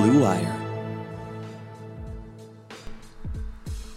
Blue Wire.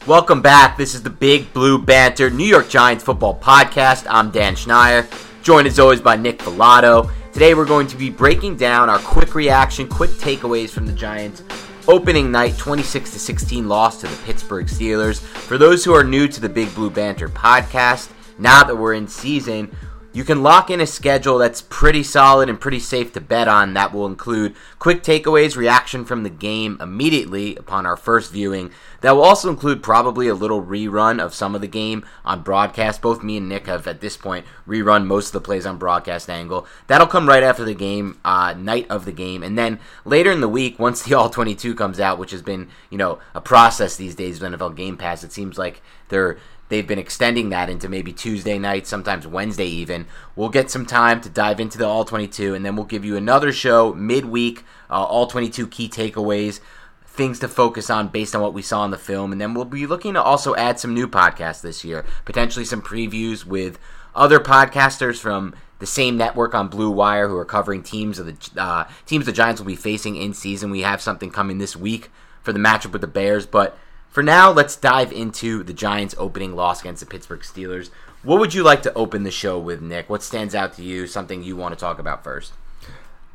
Welcome back. This is the Big Blue Banter New York Giants football podcast. I'm Dan Schneier, joined as always by Nick Falato. Today we're going to be breaking down our quick reaction, quick takeaways from the Giants opening night 26 to 16 loss to the Pittsburgh Steelers. For those who are new to the Big Blue Banter podcast, now that we're in season, you can lock in a schedule that's pretty solid and pretty safe to bet on. That will include quick takeaways, reaction from the game immediately upon our first viewing. That will also include probably a little rerun of some of the game on broadcast. Both me and Nick have at this point rerun most of the plays on broadcast angle. That'll come right after the game, uh, night of the game, and then later in the week, once the All 22 comes out, which has been you know a process these days with NFL Game Pass. It seems like they're They've been extending that into maybe Tuesday night, sometimes Wednesday even. We'll get some time to dive into the All 22, and then we'll give you another show midweek, uh, All 22 key takeaways, things to focus on based on what we saw in the film. And then we'll be looking to also add some new podcasts this year, potentially some previews with other podcasters from the same network on Blue Wire who are covering teams of the uh, teams the Giants will be facing in season. We have something coming this week for the matchup with the Bears, but for now, let's dive into the Giants' opening loss against the Pittsburgh Steelers. What would you like to open the show with, Nick? What stands out to you? Something you want to talk about first?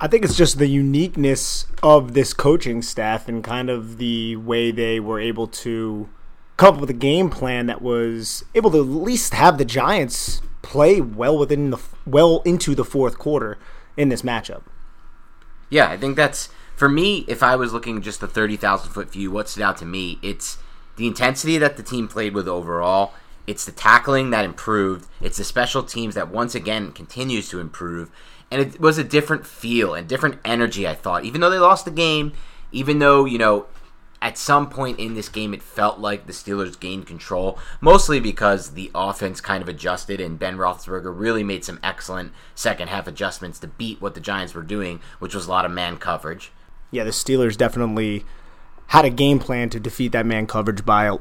I think it's just the uniqueness of this coaching staff and kind of the way they were able to come up with a game plan that was able to at least have the Giants play well within the well into the fourth quarter in this matchup. Yeah, I think that's for me. If I was looking just the thirty thousand foot view, what stood out to me, it's the intensity that the team played with overall. It's the tackling that improved. It's the special teams that once again continues to improve. And it was a different feel and different energy, I thought. Even though they lost the game, even though, you know, at some point in this game it felt like the Steelers gained control, mostly because the offense kind of adjusted and Ben Roethlisberger really made some excellent second half adjustments to beat what the Giants were doing, which was a lot of man coverage. Yeah, the Steelers definitely had a game plan to defeat that man coverage by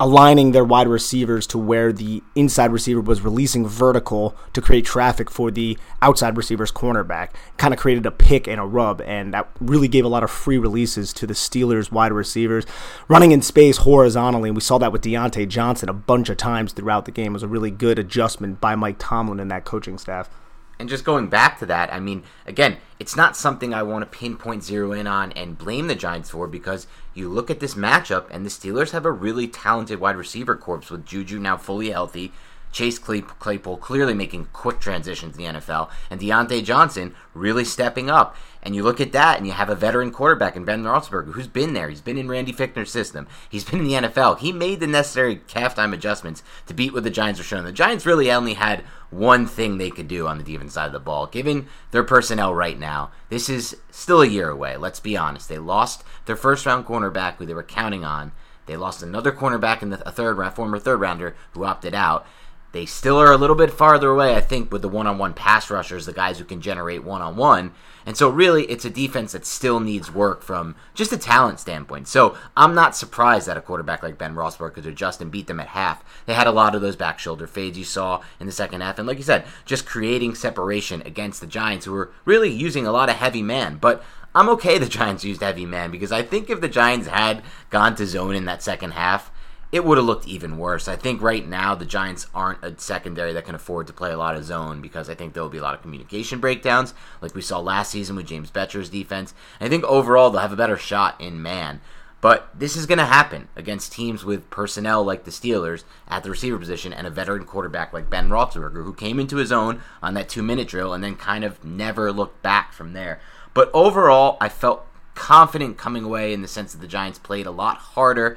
aligning their wide receivers to where the inside receiver was releasing vertical to create traffic for the outside receiver's cornerback. Kind of created a pick and a rub, and that really gave a lot of free releases to the Steelers wide receivers running in space horizontally. And we saw that with Diontae Johnson a bunch of times throughout the game. It was a really good adjustment by Mike Tomlin and that coaching staff. And just going back to that, I mean, again, it's not something I want to pinpoint zero in on and blame the Giants for because you look at this matchup and the Steelers have a really talented wide receiver corps with Juju now fully healthy. Chase Claypool clearly making quick transitions in the NFL, and Diontae Johnson really stepping up. And you look at that, and you have a veteran quarterback in Ben Roethlisberger who's been there. He's been in Randy Fichtner's system. He's been in the NFL. He made the necessary halftime adjustments to beat what the Giants were showing. The Giants really only had one thing they could do on the defense side of the ball. Given their personnel right now, this is still a year away. Let's be honest. They lost their first round cornerback who they were counting on. They lost another cornerback in the a third round, former third rounder who opted out. They still are a little bit farther away, I think, with the one on one pass rushers, the guys who can generate one on one. And so, really, it's a defense that still needs work from just a talent standpoint. So, I'm not surprised that a quarterback like Ben Roethlisberger could adjust and beat them at half. They had a lot of those back shoulder fades you saw in the second half. And, like you said, just creating separation against the Giants, who were really using a lot of heavy man. But I'm okay the Giants used heavy man because I think if the Giants had gone to zone in that second half, it would have looked even worse. I think right now the Giants aren't a secondary that can afford to play a lot of zone because I think there will be a lot of communication breakdowns, like we saw last season with James Bettcher's defense. I think overall they'll have a better shot in man. But this is going to happen against teams with personnel like the Steelers at the receiver position and a veteran quarterback like Ben Roethlisberger, who came into his own on that two minute drill and then kind of never looked back from there. But overall, I felt confident coming away in the sense that the Giants played a lot harder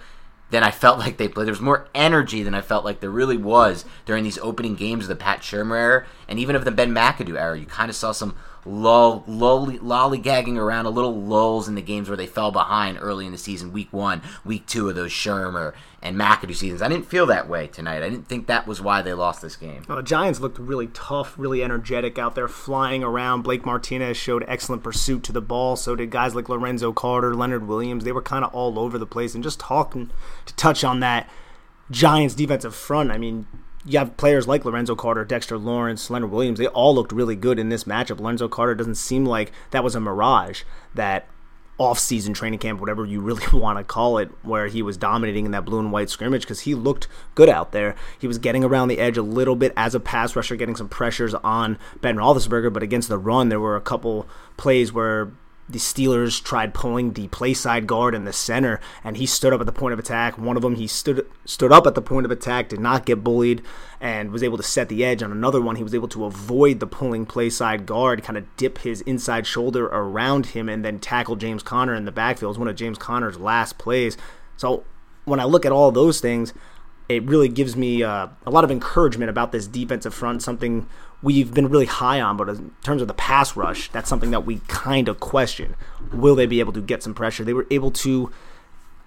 than I felt like they played. There was more energy than I felt like there really was during these opening games of the Pat Shurmur era, and even of the Ben McAdoo era. You kind of saw some lull, lolly, lollygagging around, a little lulls in the games where they fell behind early in the season, week one, week two of those Shurmur and McAdoo seasons. I didn't feel that way tonight. I didn't think that was why they lost this game. Well, the Giants looked really tough, really energetic out there, flying around. Blake Martinez showed excellent pursuit to the ball. So did guys like Lorenzo Carter, Leonard Williams. They were kind of all over the place. And just talking to touch on that Giants defensive front, I mean, you have players like Lorenzo Carter, Dexter Lawrence, Leonard Williams. They all looked really good in this matchup. Lorenzo Carter doesn't seem like that was a mirage, that off-season training camp, whatever you really want to call it, where he was dominating in that blue and white scrimmage because he looked good out there. He was getting around the edge a little bit as a pass rusher, getting some pressures on Ben Roethlisberger, but against the run, there were a couple plays where the Steelers tried pulling the play side guard in the center, and he stood up at the point of attack. One of them, he stood stood up at the point of attack, did not get bullied, and was able to set the edge. On another one, he was able to avoid the pulling play side guard, kind of dip his inside shoulder around him, and then tackle James Conner in the backfield. It was one of James Conner's last plays. So when I look at all those things, it really gives me uh, a lot of encouragement about this defensive front, something we've been really high on, but in terms of the pass rush, that's something that we kind of question. Will they be able to get some pressure? They were able to,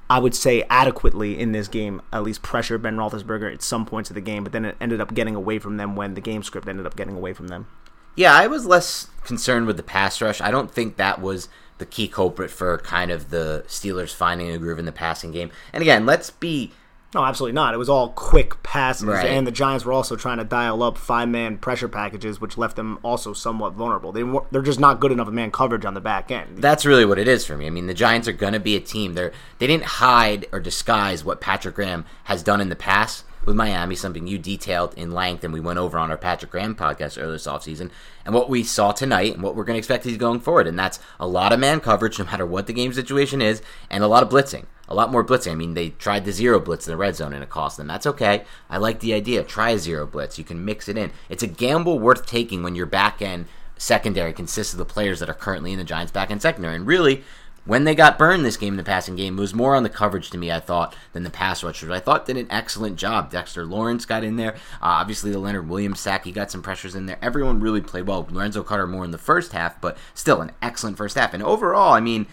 I would say, adequately in this game, at least pressure Ben Roethlisberger at some points of the game, but then it ended up getting away from them when the game script ended up getting away from them. Yeah, I was less concerned with the pass rush. I don't think that was the key culprit for kind of the Steelers finding a groove in the passing game. And again, let's be no, absolutely not. It was all quick passes, right. and the Giants were also trying to dial up five-man pressure packages, which left them also somewhat vulnerable. They they're just not good enough man coverage on the back end. That's really what it is for me. I mean, the Giants are going to be a team. They're they didn't hide or disguise what Patrick Graham has done in the past with Miami, something you detailed in length and we went over on our Patrick Graham podcast earlier this offseason, and what we saw tonight and what we're going to expect he's going forward. And that's a lot of man coverage, no matter what the game situation is, and a lot of blitzing a lot more blitzing. I mean, they tried the zero blitz in the red zone and it cost them. That's okay. I like the idea. Try a zero blitz. You can mix it in. It's a gamble worth taking when your back end secondary consists of the players that are currently in the Giants' back end secondary. And really, when they got burned this game in the passing game, it was more on the coverage to me, I thought, than the pass rushers. I thought did an excellent job. Dexter Lawrence got in there. Uh, obviously, the Leonard Williams sack, he got some pressures in there. Everyone really played well. Lorenzo Carter more in the first half, but still an excellent first half. And overall, I mean,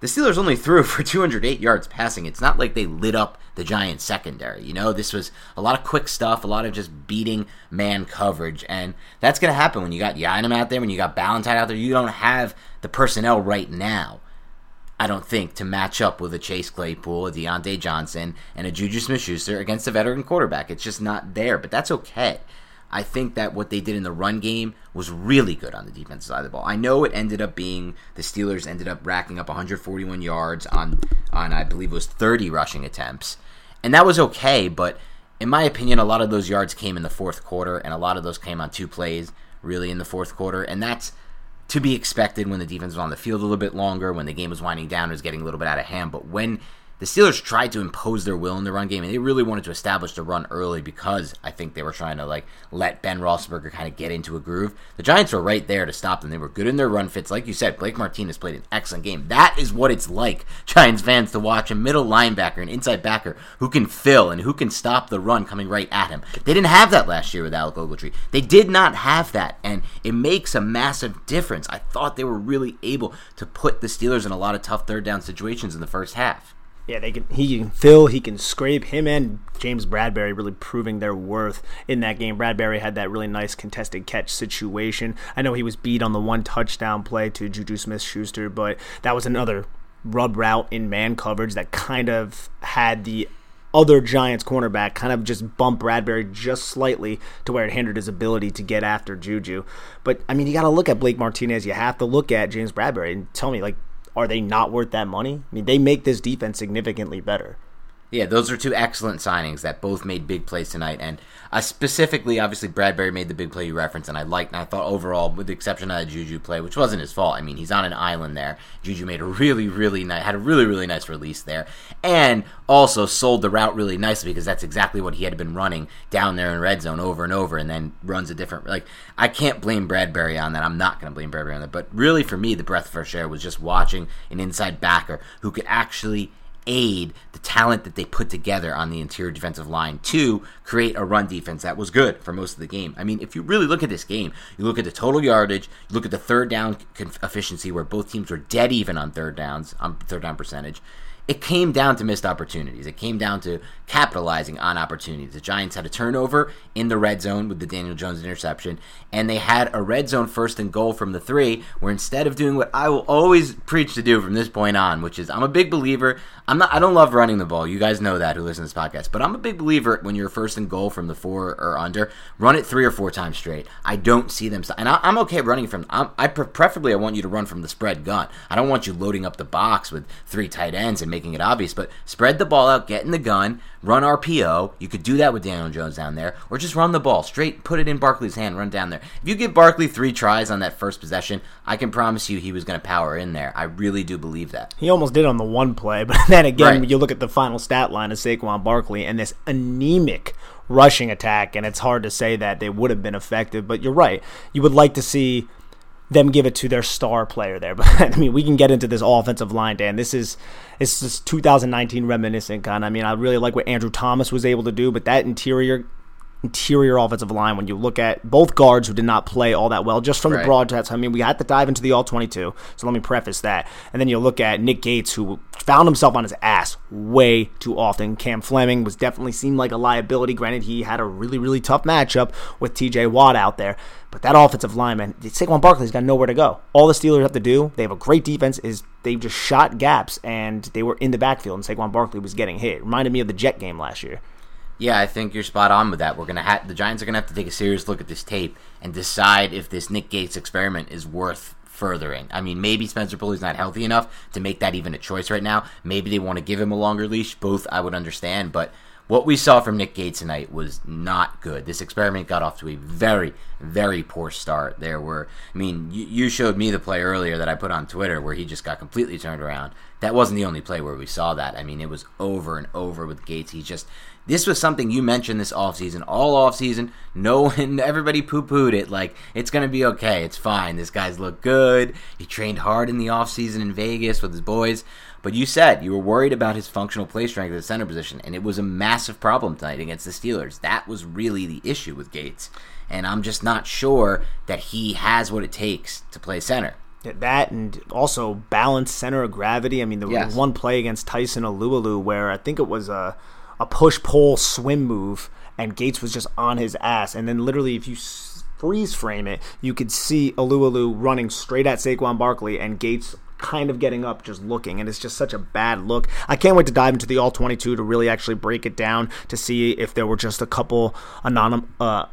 the Steelers only threw for 208 yards passing. It's not like they lit up the Giants secondary. You know, this was a lot of quick stuff, a lot of just beating man coverage. And that's going to happen when you got Yiadom out there, when you got Ballentine out there. You don't have the personnel right now I don't think, to match up with a Chase Claypool, a Diontae Johnson, and a Juju Smith Schuster against a veteran quarterback. It's just not there, but that's okay. I think that what they did in the run game was really good on the defensive side of the ball. I know it ended up being the Steelers ended up racking up 141 yards on on I believe it was 30 rushing attempts. And that was okay, but in my opinion a lot of those yards came in the fourth quarter and a lot of those came on two plays really in the fourth quarter and that's to be expected when the defense was on the field a little bit longer, when the game was winding down, it was getting a little bit out of hand. But when the Steelers tried to impose their will in the run game, and they really wanted to establish the run early because I think they were trying to like let Ben Roethlisberger kind of get into a groove. The Giants were right there to stop them. They were good in their run fits, like you said. Blake Martinez played an excellent game. That is what it's like, Giants fans, to watch a middle linebacker, an inside backer who can fill and who can stop the run coming right at him. They didn't have that last year with Alec Ogletree. They did not have that, and it makes a massive difference. I thought they were really able to put the Steelers in a lot of tough third down situations in the first half. Yeah, they can. He can fill. He can scrape. Him and James Bradberry really proving their worth in that game. Bradberry had that really nice contested catch situation. I know he was beat on the one touchdown play to Juju Smith-Schuster, but that was another rub route in man coverage that kind of had the other Giants cornerback kind of just bump Bradberry just slightly to where it hindered his ability to get after Juju. But I mean, you got to look at Blake Martinez. You have to look at James Bradberry and tell me like are they not worth that money? I mean, they make this defense significantly better. Yeah, those are two excellent signings that both made big plays tonight. And uh, specifically, obviously, Bradberry made the big play you referenced, and I liked. And I thought overall, with the exception of the Juju play, which wasn't his fault. I mean, he's on an island there. Juju made a really, really nice, had a really, really nice release there, and also sold the route really nicely because that's exactly what he had been running down there in red zone over and over, and then runs a different. Like, I can't blame Bradberry on that. I'm not going to blame Bradberry on that. But really, for me, the breath of fresh air was just watching an inside backer who could actually aid the talent that they put together on the interior defensive line to create a run defense that was good for most of the game. I mean, if you really look at this game, you look at the total yardage, you look at the third down efficiency where both teams were dead even on third downs, on third down percentage it came down to missed opportunities. It came down to capitalizing on opportunities. The Giants had a turnover in the red zone with the Daniel Jones interception, and they had a red zone first and goal from the three, where instead of doing what I will always preach to do from this point on, which is I'm a big believer. I'm not I don't love running the ball. You guys know that who listen to this podcast, but I'm a big believer when you're first and goal from the four or under, run it three or four times straight. I don't see them, and I, am okay running from. I'm, I preferably I want you to run from the spread gun. I don't want you loading up the box with three tight ends and making it obvious, but spread the ball out, get in the gun, run RPO. You could do that with Daniel Jones down there, or just run the ball straight, put it in Barkley's hand, run down there. If you give Barkley three tries on that first possession, I can promise you he was going to power in there. I really do believe that. He almost did on the one play, but then again, right. you look at the final stat line of Saquon Barkley and this anemic rushing attack, and it's hard to say that they would have been effective. But you're right. You would like to see them give it to their star player there. But I mean, we can get into this offensive line, Dan. This is it's just 2019 reminiscent kind. I mean, I really like what Andrew Thomas was able to do, but that interior interior offensive line when you look at both guards who did not play all that well just from right. the broad I mean, we had to dive into the all 22, so let me preface that. And then you look at Nick Gates who found himself on his ass way too often. Cam Fleming was definitely seemed like a liability. Granted, he had a really really tough matchup with TJ Watt out there. But that offensive lineman, Saquon Barkley's got nowhere to go. All the Steelers have to do, they have a great defense, is they've just shot gaps and they were in the backfield and Saquon Barkley was getting hit. Reminded me of the Jet game last year. Yeah, I think you're spot on with that. We're gonna have the Giants are gonna have to take a serious look at this tape and decide if this Nick Gates experiment is worth furthering. I mean, maybe Spencer Pulley's not healthy enough to make that even a choice right now. Maybe they want to give him a longer leash. Both I would understand, but what we saw from Nick Gates tonight was not good. This experiment got off to a very, very poor start. There were, I mean, you, you, showed me the play earlier that I put on Twitter where he just got completely turned around. That wasn't the only play where we saw that. I mean, it was over and over with Gates. He just, this was something you mentioned this offseason, all offseason. No one, everybody poo pooed it. Like, it's going to be okay. It's fine. This guy's looked good. He trained hard in the offseason in Vegas with his boys. But you said you were worried about his functional play strength at the center position, and it was a massive problem tonight against the Steelers. That was really the issue with Gates. And I'm just not sure that he has what it takes to play center. That and also balance center of gravity. I mean, the yes. one play against Tyson Alualu where I think it was a a push pull swim move, and Gates was just on his ass, and then literally if you freeze frame it, you could see Alualu running straight at Saquon Barkley and Gates kind of getting up, just looking, and it's just such a bad look. I can't wait to dive into the all 22 to really actually break it down to see if there were just a couple anonym uh,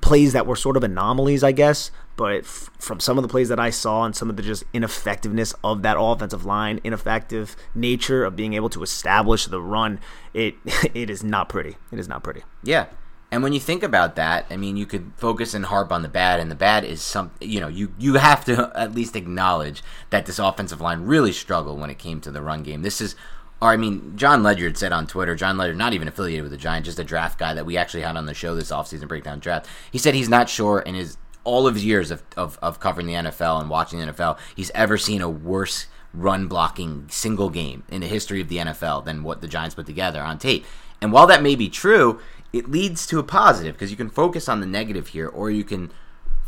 plays that were sort of anomalies, I guess. But f- from some of the plays that I saw and some of the just ineffectiveness of that offensive line, ineffective nature of being able to establish the run, it it is not pretty. It is not pretty. Yeah. And when you think about that, I mean, you could focus and harp on the bad, and the bad is some, you know, you you have to at least acknowledge that this offensive line really struggled when it came to the run game. This is, or I mean, John Ledyard said on Twitter, John Ledyard, not even affiliated with the Giants, just a draft guy that we actually had on the show this offseason breakdown draft. He said he's not sure in his all of his years of, of, of covering the NFL and watching the NFL, he's ever seen a worse run blocking single game in the history of the NFL than what the Giants put together on tape. And while that may be true, it leads to a positive because you can focus on the negative here, or you can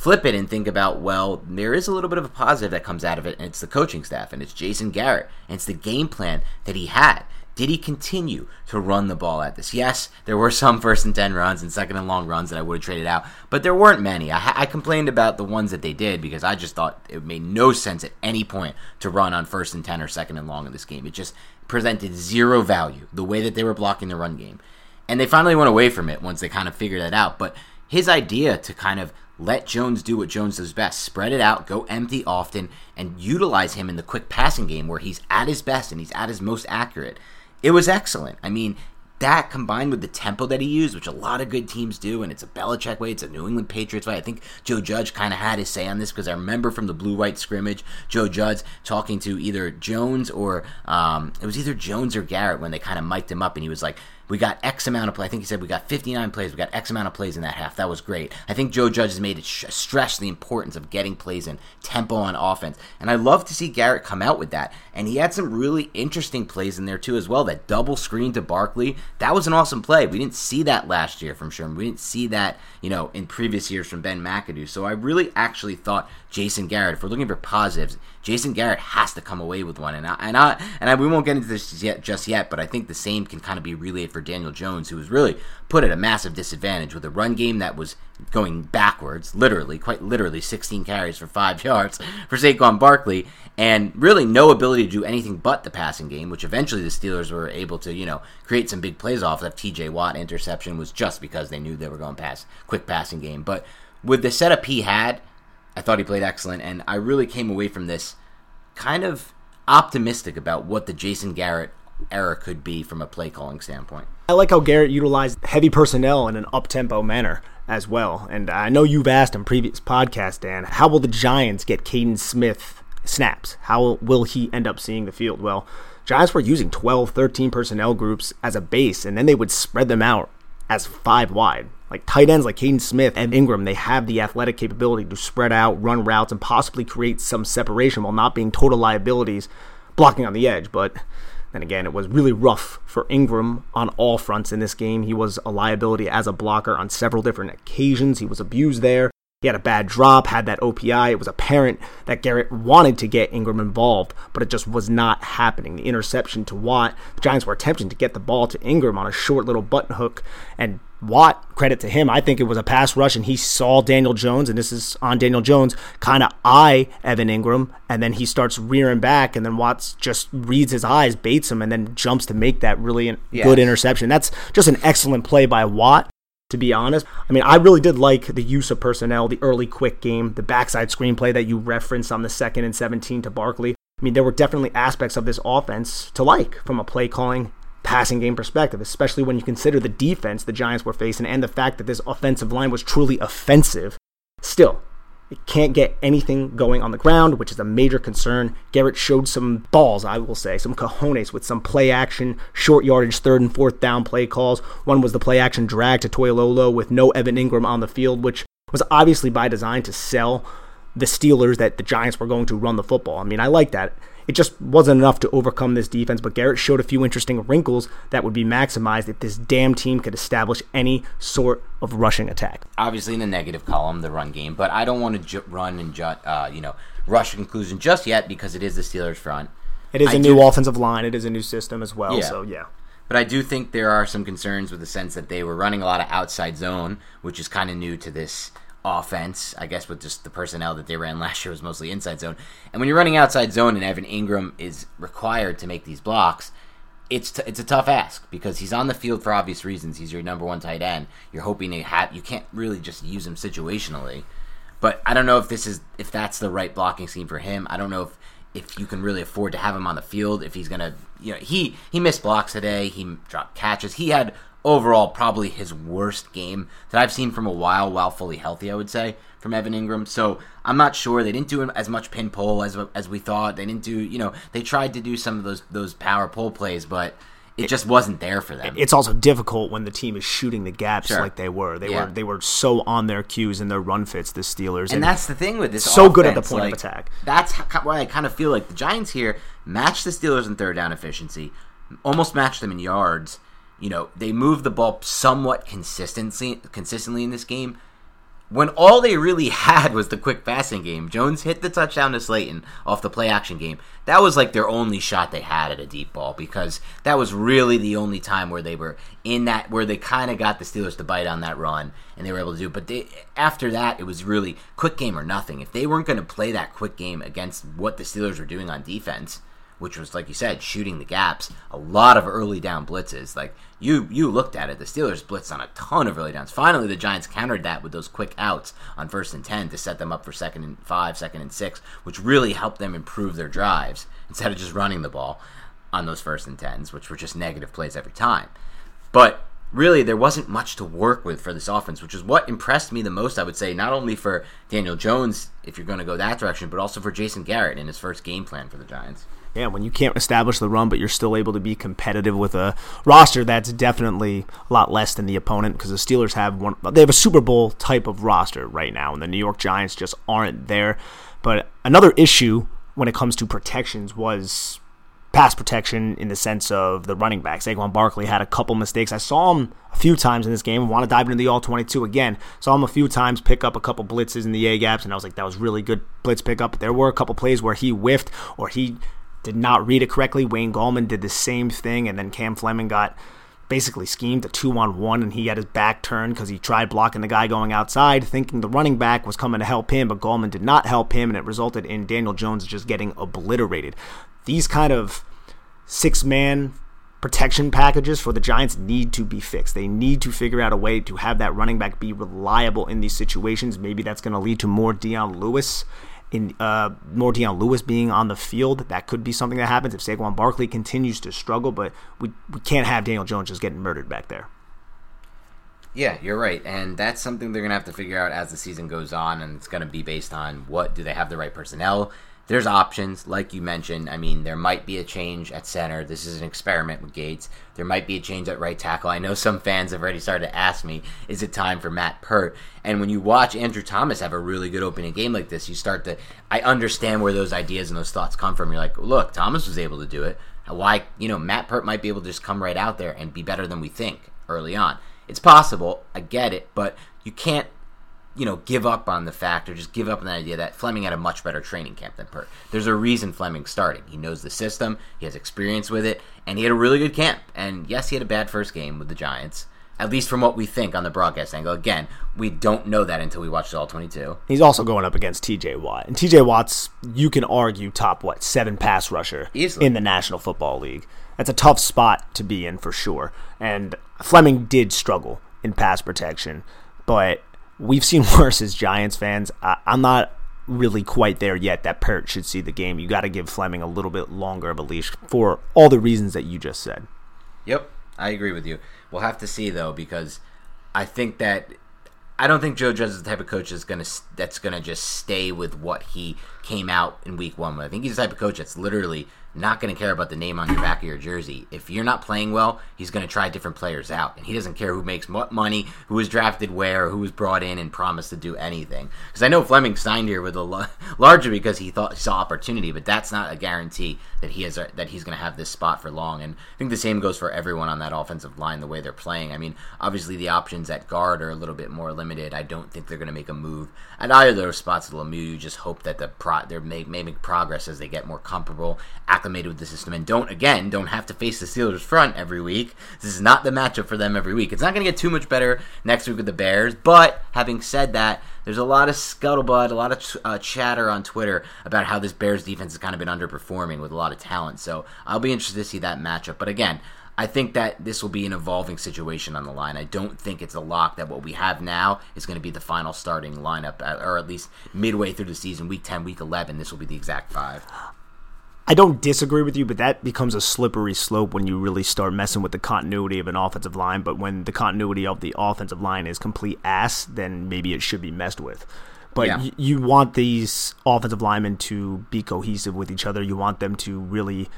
flip it and think about, well, there is a little bit of a positive that comes out of it, and it's the coaching staff, and it's Jason Garrett, and it's the game plan that he had. Did he continue to run the ball at this? Yes, there were some first and 10 runs and second and long runs that I would have traded out, but there weren't many. I, I, complained about the ones that they did because I just thought it made no sense at any point to run on first and 10 or second and long in this game. It just presented zero value the way that they were blocking the run game. And they finally went away from it once they kind of figured that out. But his idea to kind of let Jones do what Jones does best spread it out, go empty often, and utilize him in the quick passing game where he's at his best and he's at his most accurate. It was excellent. I mean, that combined with the tempo that he used, which a lot of good teams do, and it's a Belichick way, it's a New England Patriots way. I think Joe Judge kind of had his say on this because I remember from the blue white scrimmage, Joe Judge talking to either Jones or um, it was either Jones or Garrett when they kind of mic'd him up, and he was like, we got X amount of play. I think he said we got 59 plays. We got X amount of plays in that half. That was great. I think Joe Judge has made it sh- stress the importance of getting plays in tempo on offense. And I love to see Garrett come out with that. And he had some really interesting plays in there too as well. That double screen to Barkley, that was an awesome play. We didn't see that last year from Shurmur. We didn't see that, you know, in previous years from Ben McAdoo. So I really actually thought Jason Garrett, if we're looking for positives, Jason Garrett has to come away with one. And I, and I, and I, we won't get into this yet, just yet, but I think the same can kind of be relayed for Daniel Jones, who was really put at a massive disadvantage with a run game that was going backwards, literally, quite literally, 16 carries for five yards for Saquon Barkley, and really no ability to do anything but the passing game, which eventually the Steelers were able to, you know, create some big plays off. That T.J. Watt interception was just because they knew they were going pass quick passing game, but with the setup he had I thought he played excellent, and I really came away from this kind of optimistic about what the Jason Garrett era could be from a play calling standpoint. I like how Garrett utilized heavy personnel in an up tempo manner as well. And I know you've asked in previous podcasts, Dan, how will the Giants get Kaden Smith snaps? How will he end up seeing the field? Well, Giants were using 12, 13 personnel groups as a base, and then they would spread them out as five wide. Like tight ends like Kaden Smith and Engram, they have the athletic capability to spread out, run routes, and possibly create some separation while not being total liabilities blocking on the edge. But then again, it was really rough for Engram on all fronts in this game. He was a liability as a blocker on several different occasions. He was abused there. He had a bad drop, had that OPI. It was apparent that Garrett wanted to get Engram involved, but it just was not happening. The interception to Watt, the Giants were attempting to get the ball to Engram on a short little button hook, and Watt, credit to him, I think it was a pass rush, and he saw Daniel Jones, and this is on Daniel Jones, kind of eye Evan Engram, and then he starts rearing back, and then Watts just reads his eyes, baits him, and then jumps to make that really yes. good interception. That's just an excellent play by Watt to be honest. I mean, I really did like the use of personnel, the early quick game, the backside screenplay that you referenced on the second and 17 to Barkley. I mean, there were definitely aspects of this offense to like from a play calling, passing game perspective, especially when you consider the defense the Giants were facing and the fact that this offensive line was truly offensive. Still, it can't get anything going on the ground, which is a major concern. Garrett showed some balls, I will say, some cojones with some play action, short yardage, third and fourth down play calls. One was the play action drag to Toilolo with no Evan Engram on the field, which was obviously by design to sell the Steelers that the Giants were going to run the football. I mean, I like that. It just wasn't enough to overcome this defense, but Garrett showed a few interesting wrinkles that would be maximized if this damn team could establish any sort of rushing attack. Obviously, in the negative column, the run game, but I don't want to ju- run and ju- uh, you know rush conclusion just yet because it is the Steelers' front. It is I a new offensive line. It is a new system as well. Yeah. So yeah. But I do think there are some concerns with the sense that they were running a lot of outside zone, which is kind of new to this offense. I guess with just the personnel that they ran last year was mostly inside zone. And when you're running outside zone and Evan Engram is required to make these blocks, it's t- it's a tough ask because he's on the field for obvious reasons. He's your number one tight end. You're hoping to have you can't really just use him situationally. But I don't know if this is if that's the right blocking scheme for him. I don't know if if you can really afford to have him on the field. If he's gonna, you know, he he missed blocks today. He dropped catches. He had overall probably his worst game that I've seen from a while while fully healthy, I would say, from Evan Engram. So I'm not sure. They didn't do as much pin pull as as we thought. They didn't do, you know, they tried to do some of those those power pull plays, but it, just wasn't there for them. It's also difficult when the team is shooting the gaps Sure. like they were. They Yeah. were they were so on their cues and their run fits. The Steelers And that's the thing with this. so good at the offense, point of attack. That's how, why I kind of feel like the Giants here match the Steelers in third down efficiency, almost match them in yards. You know, they move the ball somewhat consistently, consistently in this game. When all they really had was the quick passing game, Jones hit the touchdown to Slayton off the play action game. That was like their only shot they had at a deep ball because that was really the only time where they were in that where they kind of got the Steelers to bite on that run and they were able to do. it. But they, after that, it was really quick game or nothing. If they weren't going to play that quick game against what the Steelers were doing on defense, which was like you said, shooting the gaps, a lot of early down blitzes. Like you you looked at it, the Steelers blitzed on a ton of early downs. Finally, the Giants countered that with those quick outs on first and ten to set them up for second and five, second and six, which really helped them improve their drives instead of just running the ball on those first and tens, which were just negative plays every time. But really, there wasn't much to work with for this offense, which is what impressed me the most, I would say, not only for Daniel Jones, if you're going to go that direction, but also for Jason Garrett in his first game plan for the Giants. Yeah, when you can't establish the run, but you're still able to be competitive with a roster that's definitely a lot less than the opponent because the Steelers have one. They have a Super Bowl type of roster right now, and the New York Giants just aren't there. But another issue when it comes to protections was pass protection in the sense of the running backs. Saquon Barkley had a couple mistakes. I saw him a few times in this game. I want to dive into the all 22 again. Saw him a few times pick up a couple blitzes in the A gaps, and I was like, that was really good blitz pickup. There were a couple plays where he whiffed or he did not read it correctly. Wayne Gallman did the same thing, and then Cam Fleming got basically schemed a two on one, and he had his back turned because he tried blocking the guy going outside, thinking the running back was coming to help him, but Gallman did not help him, and it resulted in Daniel Jones just getting obliterated. These kind of six man protection packages for the Giants need to be fixed. They need to figure out a way to have that running back be reliable in these situations. Maybe that's going to lead to more Dion Lewis. In uh, more Dion Lewis being on the field, that could be something that happens if Saquon Barkley continues to struggle. But we we can't have Daniel Jones just getting murdered back there. Yeah, you're right, and that's something they're gonna have to figure out as the season goes on, and it's gonna be based on what do they have the right personnel. There's options, like you mentioned. I mean, there might be a change at center. This is an experiment with Gates. There might be a change at right tackle. I know some fans have already started to ask me, is it time for Matt Peart? And when you watch Andrew Thomas have a really good opening game like this, you start to. I understand where those ideas and those thoughts come from. You're like, look, Thomas was able to do it. Why, you know, Matt Peart might be able to just come right out there and be better than we think early on. It's possible. I get it, but you can't you know, give up on the fact or just give up on the idea that Fleming had a much better training camp than Peart. There's a reason Fleming's starting. He knows the system, he has experience with it, and he had a really good camp. And yes, he had a bad first game with the Giants, at least from what we think on the broadcast angle. Again, we don't know that until we watch the All 22. He's also going up against T.J. Watt, and T.J. Watt's you can argue top what seven pass rusher Easily. in the National Football League. That's a tough spot to be in for sure. And Fleming did struggle in pass protection, but we've seen worse as Giants fans. I, I'm not really quite there yet that Peart should see the game. You got to give Fleming a little bit longer of a leash for all the reasons that you just said. Yep, I agree with you. We'll have to see though because I think that I don't think Joe Judge is the type of coach that's gonna that's gonna just stay with what he came out in week one. I think he's the type of coach that's literally not going to care about the name on your back of your jersey. If you're not playing well, he's going to try different players out, and he doesn't care who makes what money, who was drafted where, who was brought in and promised to do anything. Because I know Fleming signed here with a larger because he thought saw opportunity, but that's not a guarantee that he has a, that he's going to have this spot for long. And I think the same goes for everyone on that offensive line, the way they're playing. I mean, obviously the options at guard are a little bit more limited. I don't think they're going to make a move at either of those spots. Lemieux, you just hope that the pro- they're may, may make progress as they get more comfortable, acclimated with the system, and don't again don't have to face the Steelers front every week. This is not the matchup for them every week. It's not going to get too much better next week with the Bears. But having said that, there's a lot of scuttlebutt, a lot of uh, chatter on Twitter about how this Bears defense has kind of been underperforming with a lot of talent. So I'll be interested to see that matchup. But again, I think that this will be an evolving situation on the line. I don't think it's a lock that what we have now is going to be the final starting lineup, uh, or at least midway through the season, week 10, week 11, this will be the exact five. I don't disagree with you, but that becomes a slippery slope when you really start messing with the continuity of an offensive line. But when the continuity of the offensive line is complete ass, then maybe it should be messed with. But yeah. y- you want these offensive linemen to be cohesive with each other. You want them to really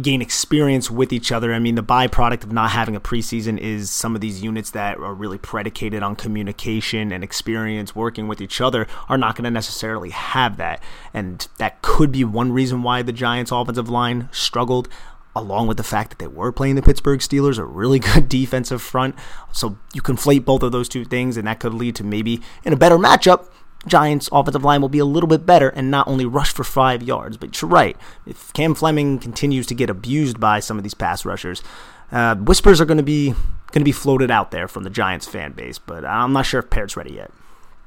gain experience with each other. I mean, the byproduct of not having a preseason is some of these units that are really predicated on communication and experience working with each other are not going to necessarily have that. And that could be one reason why the Giants' offensive line struggled. Along with the fact that they were playing the Pittsburgh Steelers, a really good defensive front. So you conflate both of those two things, and that could lead to maybe in a better matchup, Giants' offensive line will be a little bit better and not only rush for five yards. But you're right. If Cam Fleming continues to get abused by some of these pass rushers, uh, whispers are going to be going to be floated out there from the Giants fan base. But I'm not sure if Peart's ready yet.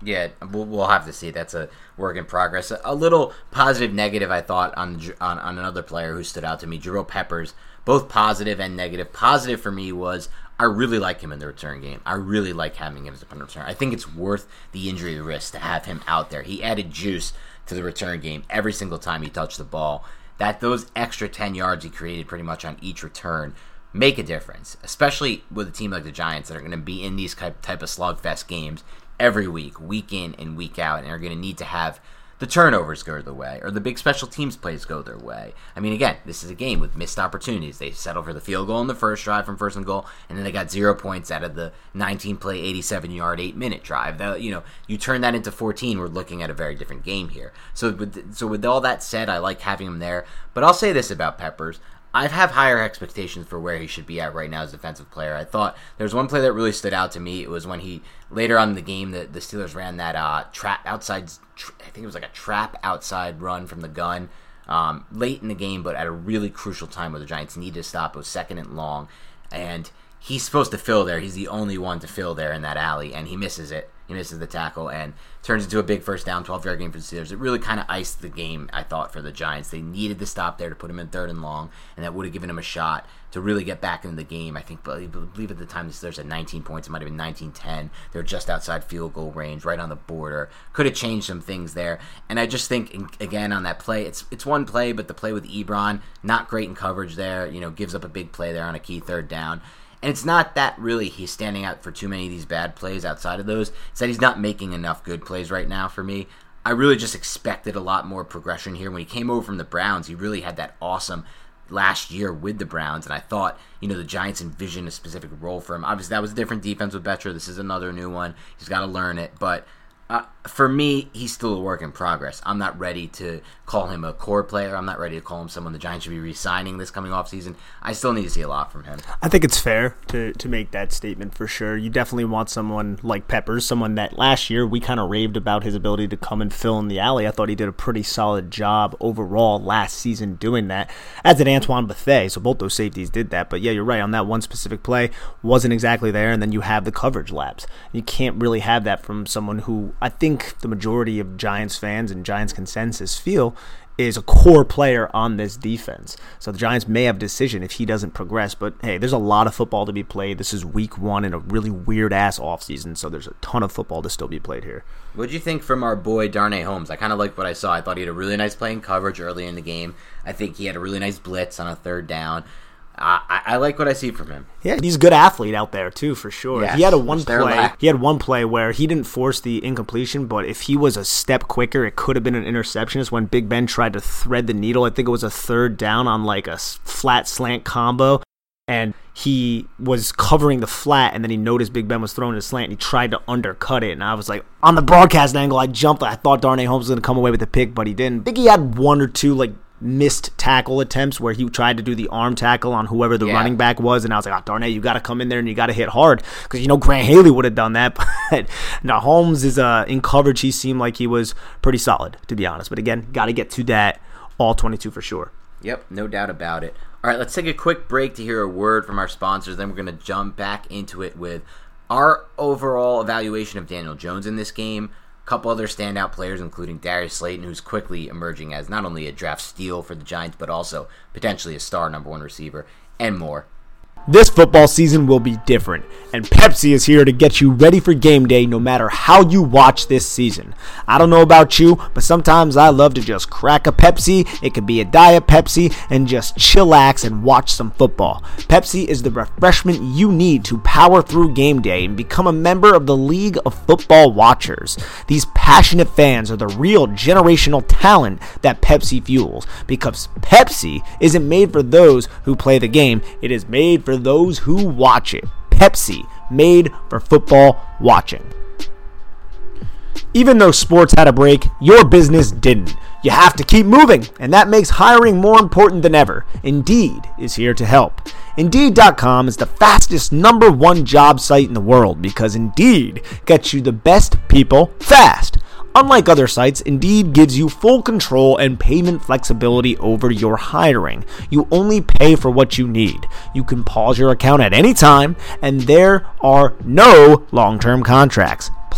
Yeah, we'll, we'll have to see. That's a work in progress. A, a little positive, negative. I thought on, on on another player who stood out to me, Jabril Peppers. Both positive and negative. Positive for me was I really like him in the return game. I really like having him as a punt return. I think it's worth the injury risk to have him out there. He added juice to the return game every single time he touched the ball. That those extra 10 yards he created pretty much on each return make a difference, especially with a team like the Giants that are going to be in these type, of slugfest games every week, week in and week out, and are going to need to have – the turnovers go their way or the big special teams plays go their way. I mean, again, this is a game with missed opportunities. They settle for the field goal in the first drive from first and goal, and then they got zero points out of the 19 play, 87 yard, eight minute drive. You know, you turn that into 14, we're looking at a very different game here. So, with, so with all that said, I like having him there. But I'll say this about Peppers. I have higher expectations for where he should be at right now as a defensive player. I thought there was one play that really stood out to me. It was when he later on in the game the, the Steelers ran that uh, trap outside. Tra- I think it was like a trap outside run from the gun um, late in the game, but at a really crucial time where the Giants needed to stop. It was second and long, and he's supposed to fill there. He's the only one to fill there in that alley, and he misses it. He misses the tackle and turns into a big first down, 12 yard game for the Steelers. It really kind of iced the game, I thought, for the Giants. They needed to stop there to put him in third and long, and that would have given him a shot to really get back into the game. I think, I believe at the time the Steelers had 19 points. It might have been 19 10. They were just outside field goal range, right on the border. Could have changed some things there. And I just think, again, on that play, it's it's one play, but the play with Ebron, not great in coverage there. You know, gives up a big play there on a key third down. And it's not that really he's standing out for too many of these bad plays outside of those. It's that he's not making enough good plays right now for me. I really just expected a lot more progression here. When he came over from the Browns, he really had that awesome last year with the Browns, and I thought, you know, the Giants envisioned a specific role for him. Obviously, that was a different defense with Bettcher. This is another new one. He's got to learn it, but uh, for me, he's still a work in progress. I'm not ready to call him a core player. I'm not ready to call him someone the Giants should be re-signing this coming off season. I still need to see a lot from him. I think it's fair to, to make that statement for sure. You definitely want someone like Peppers, someone that last year we kind of raved about his ability to come and fill in the alley. I thought he did a pretty solid job overall last season doing that, as did Antoine Bethea. So both those safeties did that. But yeah, you're right on that one specific play wasn't exactly there, and then you have the coverage laps. You can't really have that from someone who I think the majority of Giants fans and Giants consensus feel is a core player on this defense. So the Giants may have decision if he doesn't progress, but hey, there's a lot of football to be played. This is week one in a really weird ass offseason, so there's a ton of football to still be played here. What do you think from our boy Darnay Holmes? I kind of liked what I saw. I thought he had a really nice playing coverage early in the game. I think he had a really nice blitz on a third down. I, I, like what I see from him. Yeah, he's a good athlete out there too, for sure. Yes, he had a one play. He had one play where he didn't force the incompletion, but if he was a step quicker, it could have been an interception. It's when Big Ben tried to thread the needle. I think it was a third down on like a flat slant combo, and he was covering the flat, and then he noticed Big Ben was throwing a slant, and he tried to undercut it. And I was like, on the broadcast angle, I jumped. I thought Darnay Holmes was going to come away with the pick, but he didn't. I think he had one or two like missed tackle attempts where he tried to do the arm tackle on whoever the yeah. running back was, and I was like, oh, it! you got to come in there and you got to hit hard because you know Grant Haley would have done that. But now Holmes is uh, in coverage. He seemed like he was pretty solid, to be honest. But again, got to get to that all 22 for sure. Yep, no doubt about it. All right, let's take a quick break to hear a word from our sponsors. Then we're going to jump back into it with our overall evaluation of Daniel Jones in this game couple other standout players, including Darius Slayton, who's quickly emerging as not only a draft steal for the Giants, but also potentially a star number one receiver, and more. This football season will be different, and Pepsi is here to get you ready for game day no matter how you watch this season. I don't know about you, but sometimes I love to just crack a Pepsi, it could be a Diet Pepsi, and just chillax and watch some football. Pepsi is the refreshment you need to power through game day and become a member of the League of Football Watchers. These passionate fans are the real generational talent that Pepsi fuels, because Pepsi isn't made for those who play the game, it is made for those who watch it. Pepsi, made for football watching. Even though sports had a break, your business didn't. You have to keep moving, and that makes hiring more important than ever. Indeed is here to help. Indeed.com is the fastest number one job site in the world because Indeed gets you the best people fast. Unlike other sites, Indeed gives you full control and payment flexibility over your hiring. You only pay for what you need. You can pause your account at any time, and there are no long term contracts.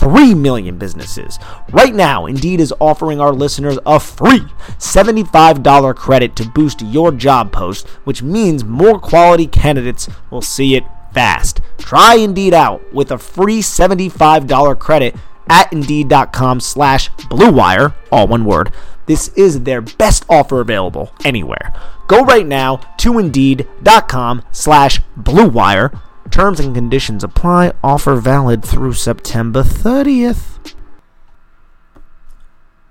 3 million businesses. Right now, Indeed is offering our listeners a free $75 credit to boost your job post, which means more quality candidates will see it fast. Try Indeed out with a free $75 credit at Indeed.com slash BlueWire, all one word. This is their best offer available anywhere. Go right now to Indeed.com slash BlueWire Terms and conditions apply. Offer valid through September 30th.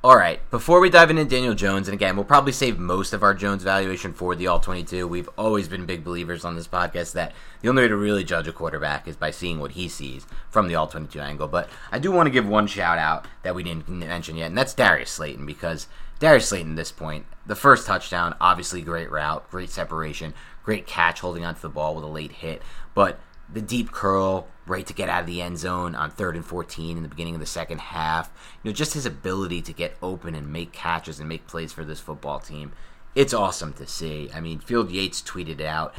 All right, before we dive into Daniel Jones, and again, we'll probably save most of our Jones valuation for the All 22. We've always been big believers on this podcast that the only way to really judge a quarterback is by seeing what he sees from the All 22 angle. But I do want to give one shout out that we didn't mention yet, and that's Darius Slayton, because Darius Slayton at this point, the first touchdown, obviously great route, great separation, great catch holding onto the ball with a late hit. But the deep curl right to get out of the end zone on third and 14 in the beginning of the second half. You know, just his ability to get open and make catches and make plays for this football team. It's awesome to see. I mean, Field Yates tweeted out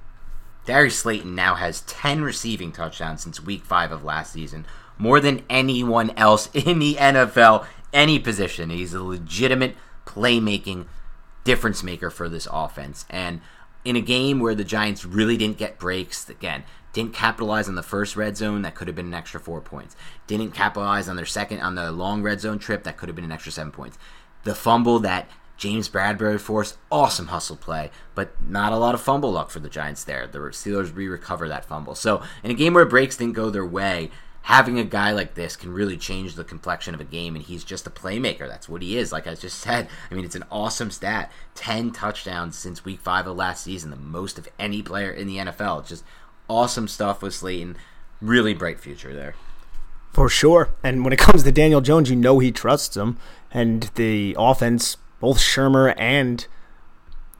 Darius Slayton now has 10 receiving touchdowns since week 5 of last season, more than anyone else in the NFL, any position. He's a legitimate playmaking difference maker for this offense. And in a game where the Giants really didn't get breaks, again, didn't capitalize on the first red zone, that could have been an extra four points. Didn't capitalize on their second on the long red zone trip, that could have been an extra seven points. The fumble that James Bradberry forced, awesome hustle play, but not a lot of fumble luck for the Giants there. The Steelers re-recover that fumble. So in a game where breaks didn't go their way, having a guy like this can really change the complexion of a game, and he's just a playmaker. That's what he is. Like I just said, I mean, it's an awesome stat. 10 touchdowns since week five of last season, the most of any player in the NFL. It's just awesome stuff with Slayton. Really bright future there. For sure. And when it comes to Daniel Jones, you know he trusts him. And the offense, both Shurmur and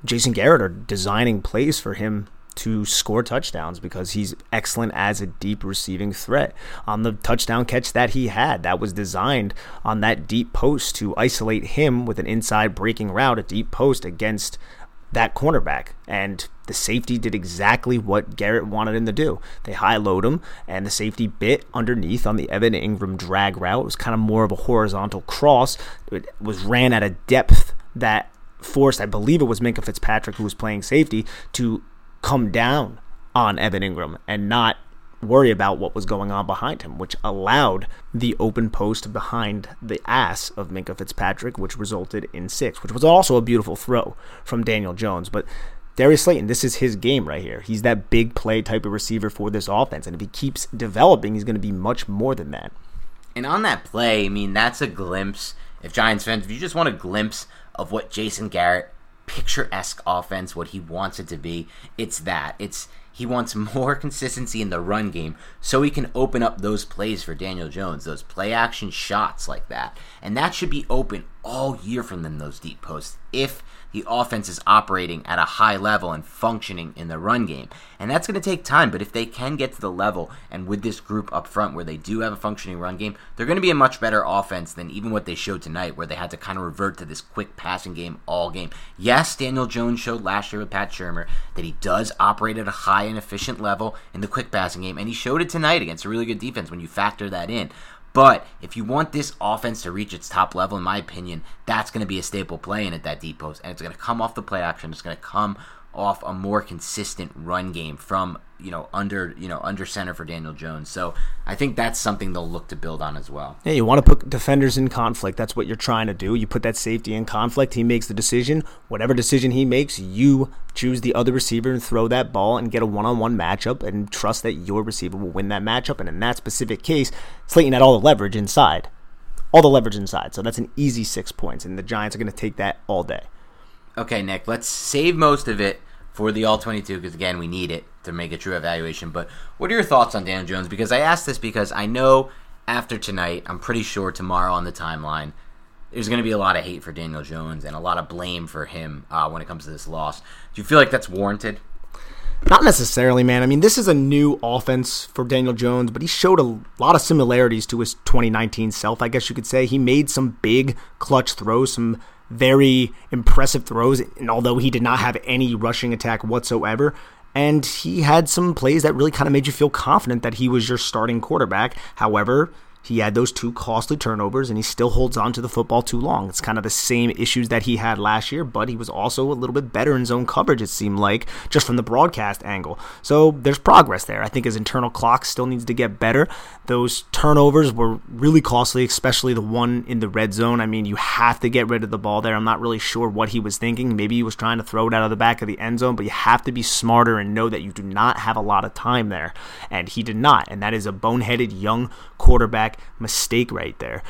Jason Garrett are designing plays for him to score touchdowns because he's excellent as a deep receiving threat. On the touchdown catch that he had, that was designed on that deep post to isolate him with an inside breaking route, a deep post against that cornerback. And the safety did exactly what Garrett wanted him to do. They high load him, and the safety bit underneath on the Evan Engram drag route. It was kind of more of a horizontal cross. It was ran at a depth that forced, I believe it was Minkah Fitzpatrick who was playing safety, to come down on Evan Engram and not worry about what was going on behind him, which allowed the open post behind the ass of Minkah Fitzpatrick, which resulted in six, which was also a beautiful throw from Daniel Jones. But Darius Slayton, this is his game right here. He's that big play type of receiver for this offense. And if he keeps developing, he's going to be much more than that. And on that play, I mean, that's a glimpse. If Giants fans, if you just want a glimpse of what Jason Garrett picturesque offense, what he wants it to be, it's that. It's He wants more consistency in the run game so he can open up those plays for Daniel Jones, those play action shots like that. And that should be open all year from them, those deep posts, if the offense is operating at a high level and functioning in the run game. And that's going to take time, but if they can get to the level and with this group up front where they do have a functioning run game, they're going to be a much better offense than even what they showed tonight, where they had to kind of revert to this quick passing game all game. Yes, Daniel Jones showed last year with Pat Shurmur that he does operate at a high and efficient level in the quick passing game, and he showed it tonight against a really good defense when you factor that in. But if you want this offense to reach its top level, in my opinion, that's going to be a staple play in at that deep post, and it's going to come off the play action. It's going to come off a more consistent run game from you know under you know under center for Daniel Jones. So I think that's something they'll look to build on as well. Yeah, you want to put defenders in conflict. That's what you're trying to do. You put that safety in conflict. He makes the decision. Whatever decision he makes, you choose the other receiver and throw that ball and get a one-on-one matchup and trust that your receiver will win that matchup. And in that specific case, Slayton had all the leverage inside. All the leverage inside. So that's an easy six points. And the Giants are going to take that all day. Okay, Nick, let's save most of it for the all 22 because again we need it to make a true evaluation but what are your thoughts on daniel jones because i asked this because i know after tonight i'm pretty sure tomorrow on the timeline there's going to be a lot of hate for daniel jones and a lot of blame for him uh, when it comes to this loss do you feel like that's warranted not necessarily, man. I mean, this is a new offense for Daniel Jones, but he showed a lot of similarities to his 2019 self, I guess you could say. He made some big clutch throws, some very impressive throws, and although he did not have any rushing attack whatsoever, and he had some plays that really kind of made you feel confident that he was your starting quarterback. However, he had those two costly turnovers and he still holds on to the football too long. It's kind of the same issues that he had last year, but he was also a little bit better in zone coverage, it seemed like, just from the broadcast angle. So there's progress there. I think his internal clock still needs to get better. Those turnovers were really costly, especially the one in the red zone. I mean, you have to get rid of the ball there. I'm not really sure what he was thinking. Maybe he was trying to throw it out of the back of the end zone, but you have to be smarter and know that you do not have a lot of time there. And he did not. And that is a boneheaded young quarterback mistake right there.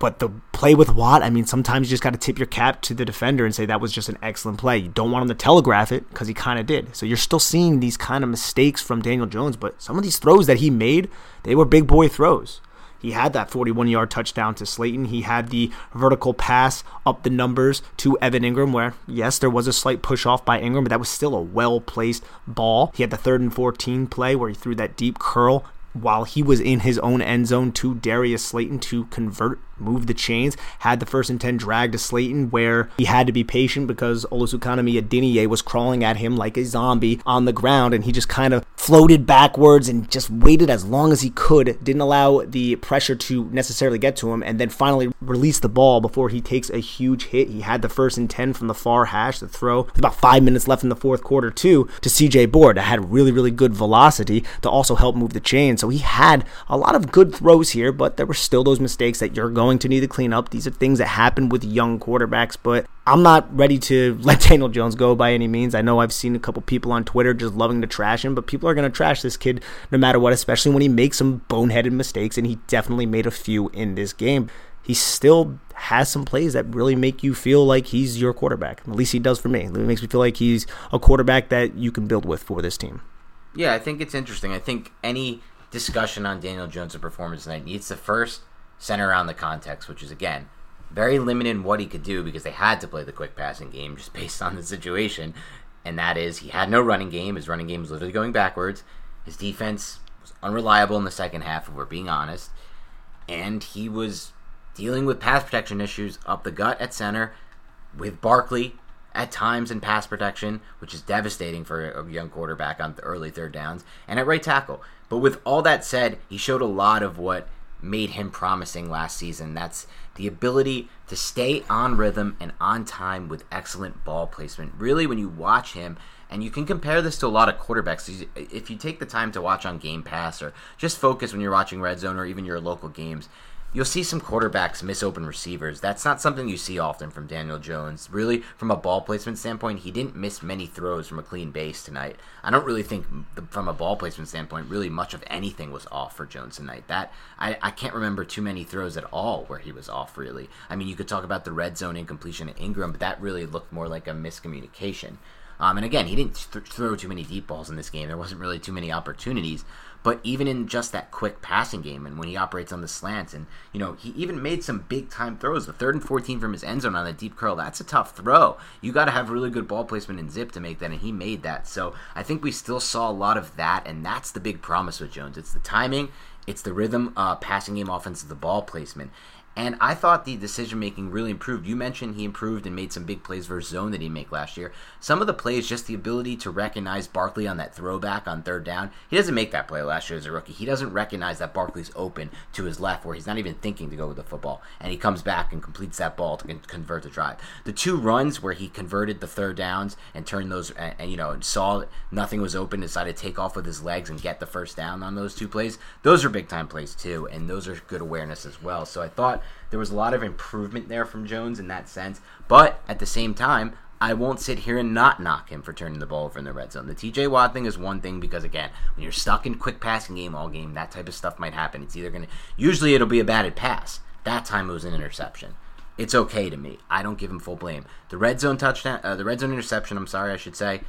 But the play with Watt, I mean, sometimes you just got to tip your cap to the defender and say that was just an excellent play. You don't want him to telegraph it because he kind of did. So you're still seeing these kind of mistakes from Daniel Jones, but some of these throws that he made, they were big boy throws. He had that 41 yard touchdown to Slayton. He had the vertical pass up the numbers to Evan Engram, where, yes, there was a slight push off by Engram, but that was still a well placed ball. He had the third and 14 play where he threw that deep curl while he was in his own end zone to Darius Slayton to convert moved the chains, had the first and 10 drag to Slayton where he had to be patient because Olusegun Adeniyi was crawling at him like a zombie on the ground and he just kind of floated backwards and just waited as long as he could, didn't allow the pressure to necessarily get to him, and then finally released the ball before he takes a huge hit. He had the first and 10 from the far hash to throw. With about five minutes left in the fourth quarter, too, to CJ Board that had really, really good velocity to also help move the chain. So he had a lot of good throws here, but there were still those mistakes that you're going going to need to clean up. These are things that happen with young quarterbacks, but I'm not ready to let Daniel Jones go by any means. I know I've seen a couple people on Twitter just loving to trash him, but people are going to trash this kid no matter what, especially when he makes some boneheaded mistakes, and he definitely made a few in this game. He still has some plays that really make you feel like he's your quarterback. At least he does for me. It makes me feel like he's a quarterback that you can build with for this team. Yeah, I think it's interesting. I think any discussion on Daniel Jones' performance tonight needs to first center around the context, which is again very limited in what he could do because they had to play the quick passing game just based on the situation. And that is, he had no running game. His running game was literally going backwards. His defense was unreliable in the second half, if we're being honest. And he was dealing with pass protection issues up the gut at center with Barkley at times in pass protection, which is devastating for a young quarterback on the early third downs, and at right tackle. But with all that said, he showed a lot of what made him promising last season. That's the ability to stay on rhythm and on time with excellent ball placement. Really, when you watch him, and you can compare this to a lot of quarterbacks. If you take the time to watch on Game Pass or just focus when you're watching Red Zone or even your local games, you'll see some quarterbacks miss open receivers. That's not something you see often from Daniel Jones. Really, from a ball placement standpoint, he didn't miss many throws from a clean base tonight. I don't really think, from a ball placement standpoint, really much of anything was off for Jones tonight. That I, I can't remember too many throws at all where he was off. Really, I mean, you could talk about the red zone incompletion at Engram, but that really looked more like a miscommunication. Um, and again, he didn't th- throw too many deep balls in this game. There wasn't really too many opportunities. But even in just that quick passing game, and when he operates on the slants, and you know, he even made some big time throws. The third and fourteen from his end zone on a deep curl, that's a tough throw. You got to have really good ball placement and zip to make that, and he made that. So I think we still saw a lot of that, and that's the big promise with Jones. It's the timing, it's the rhythm, uh, passing game offense, the ball placement. And I thought the decision making really improved. You mentioned he improved and made some big plays versus zone that he made last year. Some of the plays, just the ability to recognize Barkley on that throwback on third down. He doesn't make that play last year as a rookie. He doesn't recognize that Barkley's open to his left where he's not even thinking to go with the football. And he comes back and completes that ball to convert the drive. The two runs where he converted the third downs and turned those, and, and you know, saw nothing was open, decided to take off with his legs and get the first down on those two plays. Those are big time plays too. And those are good awareness as well. So I thought there was a lot of improvement there from Jones in that sense. But at the same time, I won't sit here and not knock him for turning the ball over in the red zone. The TJ Watt thing is one thing because again, when you're stuck in quick passing game all game, that type of stuff might happen. It's either gonna usually it'll be a batted pass. That time it was an interception. It's okay to me. I don't give him full blame. The red zone touchdown, uh, the red zone interception. I'm sorry, I should say.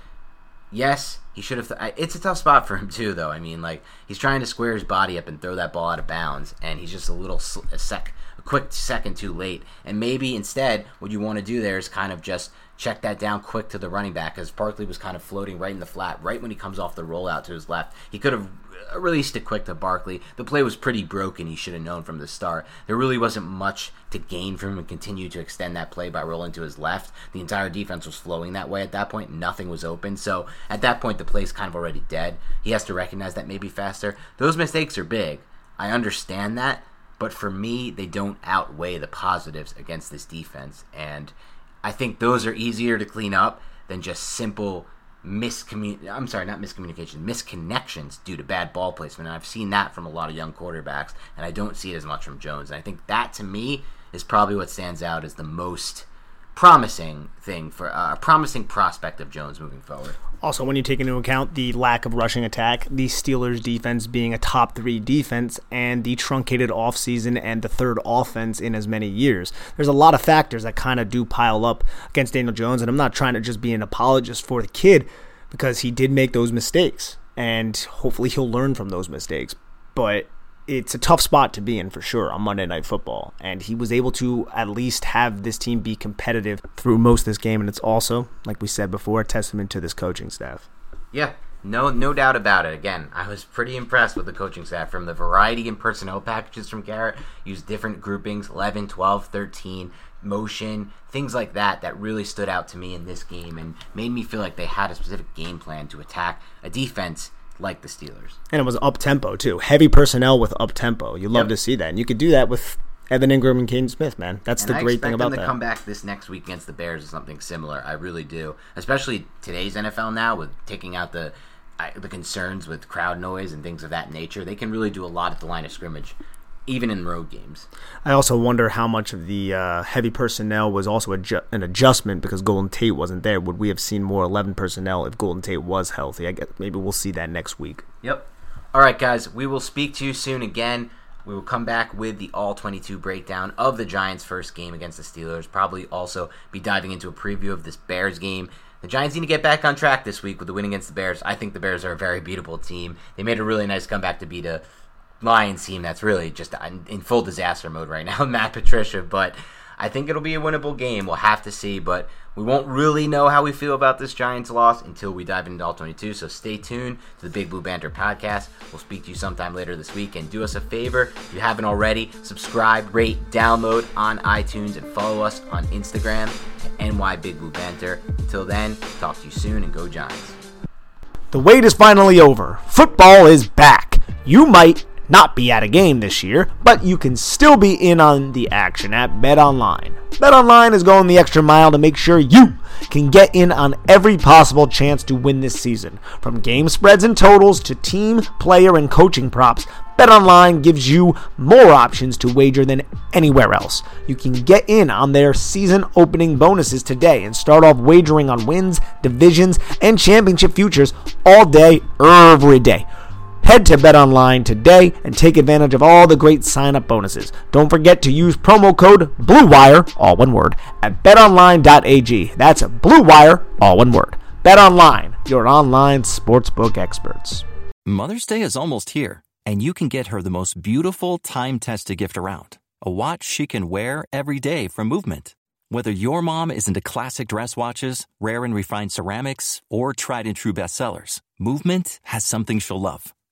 Yes, he should have. Th- it's a tough spot for him too, though. I mean, like he's trying to square his body up and throw that ball out of bounds, and he's just a little sl- a sec a quick second too late. And maybe instead, what you want to do there is kind of just check that down quick to the running back because Barkley was kind of floating right in the flat right when he comes off the rollout to his left. He could have released it quick to Barkley. The play was pretty broken. He should have known from the start. There really wasn't much to gain from him and continue to extend that play by rolling to his left. The entire defense was flowing that way at that point. Nothing was open. So at that point, the play's kind of already dead. He has to recognize that maybe faster. Those mistakes are big. I understand that. But for me, they don't outweigh the positives against this defense. And I think those are easier to clean up than just simple miscommun I'm sorry, not miscommunication, misconnections due to bad ball placement. And I've seen that from a lot of young quarterbacks, and I don't see it as much from Jones. And I think that to me is probably what stands out as the most promising thing for uh, a promising prospect of Jones moving forward. Also, when you take into account the lack of rushing attack, the Steelers' defense being a top three defense, and the truncated offseason and the third offense in as many years, there's a lot of factors that kind of do pile up against Daniel Jones. And I'm not trying to just be an apologist for the kid because he did make those mistakes, and hopefully he'll learn from those mistakes. But it's a tough spot to be in for sure on Monday Night Football. And he was able to at least have this team be competitive through most of this game. And it's also, like we said before, a testament to this coaching staff. Yeah, no, no doubt about it. Again, I was pretty impressed with the coaching staff from the variety in personnel packages from Garrett. Used different groupings 11, 12, 13, motion, things like that, that really stood out to me in this game and made me feel like they had a specific game plan to attack a defense like the Steelers. And it was up tempo too. Heavy personnel with up tempo. You love yep. to see that. And you could do that with Evan Engram and Kaden Smith, man. That's and the I great thing about them to that. come back this next week against the Bears is something similar. I really do. Especially today's NFL now with taking out the the concerns with crowd noise and things of that nature. They can really do a lot at the line of scrimmage even in road games. I also wonder how much of the uh, heavy personnel was also adju- an adjustment because Golden Tate wasn't there. Would we have seen more 11 personnel if Golden Tate was healthy? I guess maybe we'll see that next week. Yep. All right, guys, we will speak to you soon again. We will come back with the all 22 breakdown of the Giants' first game against the Steelers. Probably also be diving into a preview of this Bears game. The Giants need to get back on track this week with the win against the Bears. I think the Bears are a very beatable team. They made a really nice comeback to beat a Lions team that's really just in full disaster mode right now, Matt Patricia. But I think it'll be a winnable game. We'll have to see, but we won't really know how we feel about this Giants loss until we dive into all 22. So stay tuned to the Big Blue Banter podcast. We'll speak to you sometime later this week. And do us a favor, if you haven't already, subscribe, rate, download on iTunes, and follow us on Instagram at NY Big Blue Banter. Until then, talk to you soon and go Giants. The wait is finally over. Football is back. You might not be at a game this year, but you can still be in on the action at BetOnline. BetOnline is going the extra mile to make sure you can get in on every possible chance to win this season. From game spreads and totals to team, player, and coaching props, BetOnline gives you more options to wager than anywhere else. You can get in on their season opening bonuses today and start off wagering on wins, divisions, and championship futures all day, every day. Head to BetOnline today and take advantage of all the great sign-up bonuses. Don't forget to use promo code BLUEWIRE, all one word, at betonline.ag. That's BLUEWIRE, all one word. Bet online, your online sportsbook experts. Mother's Day is almost here, and you can get her the most beautiful time tested gift around a watch she can wear every day from Movement. Whether your mom is into classic dress watches, rare and refined ceramics, or tried and true bestsellers, Movement has something she'll love.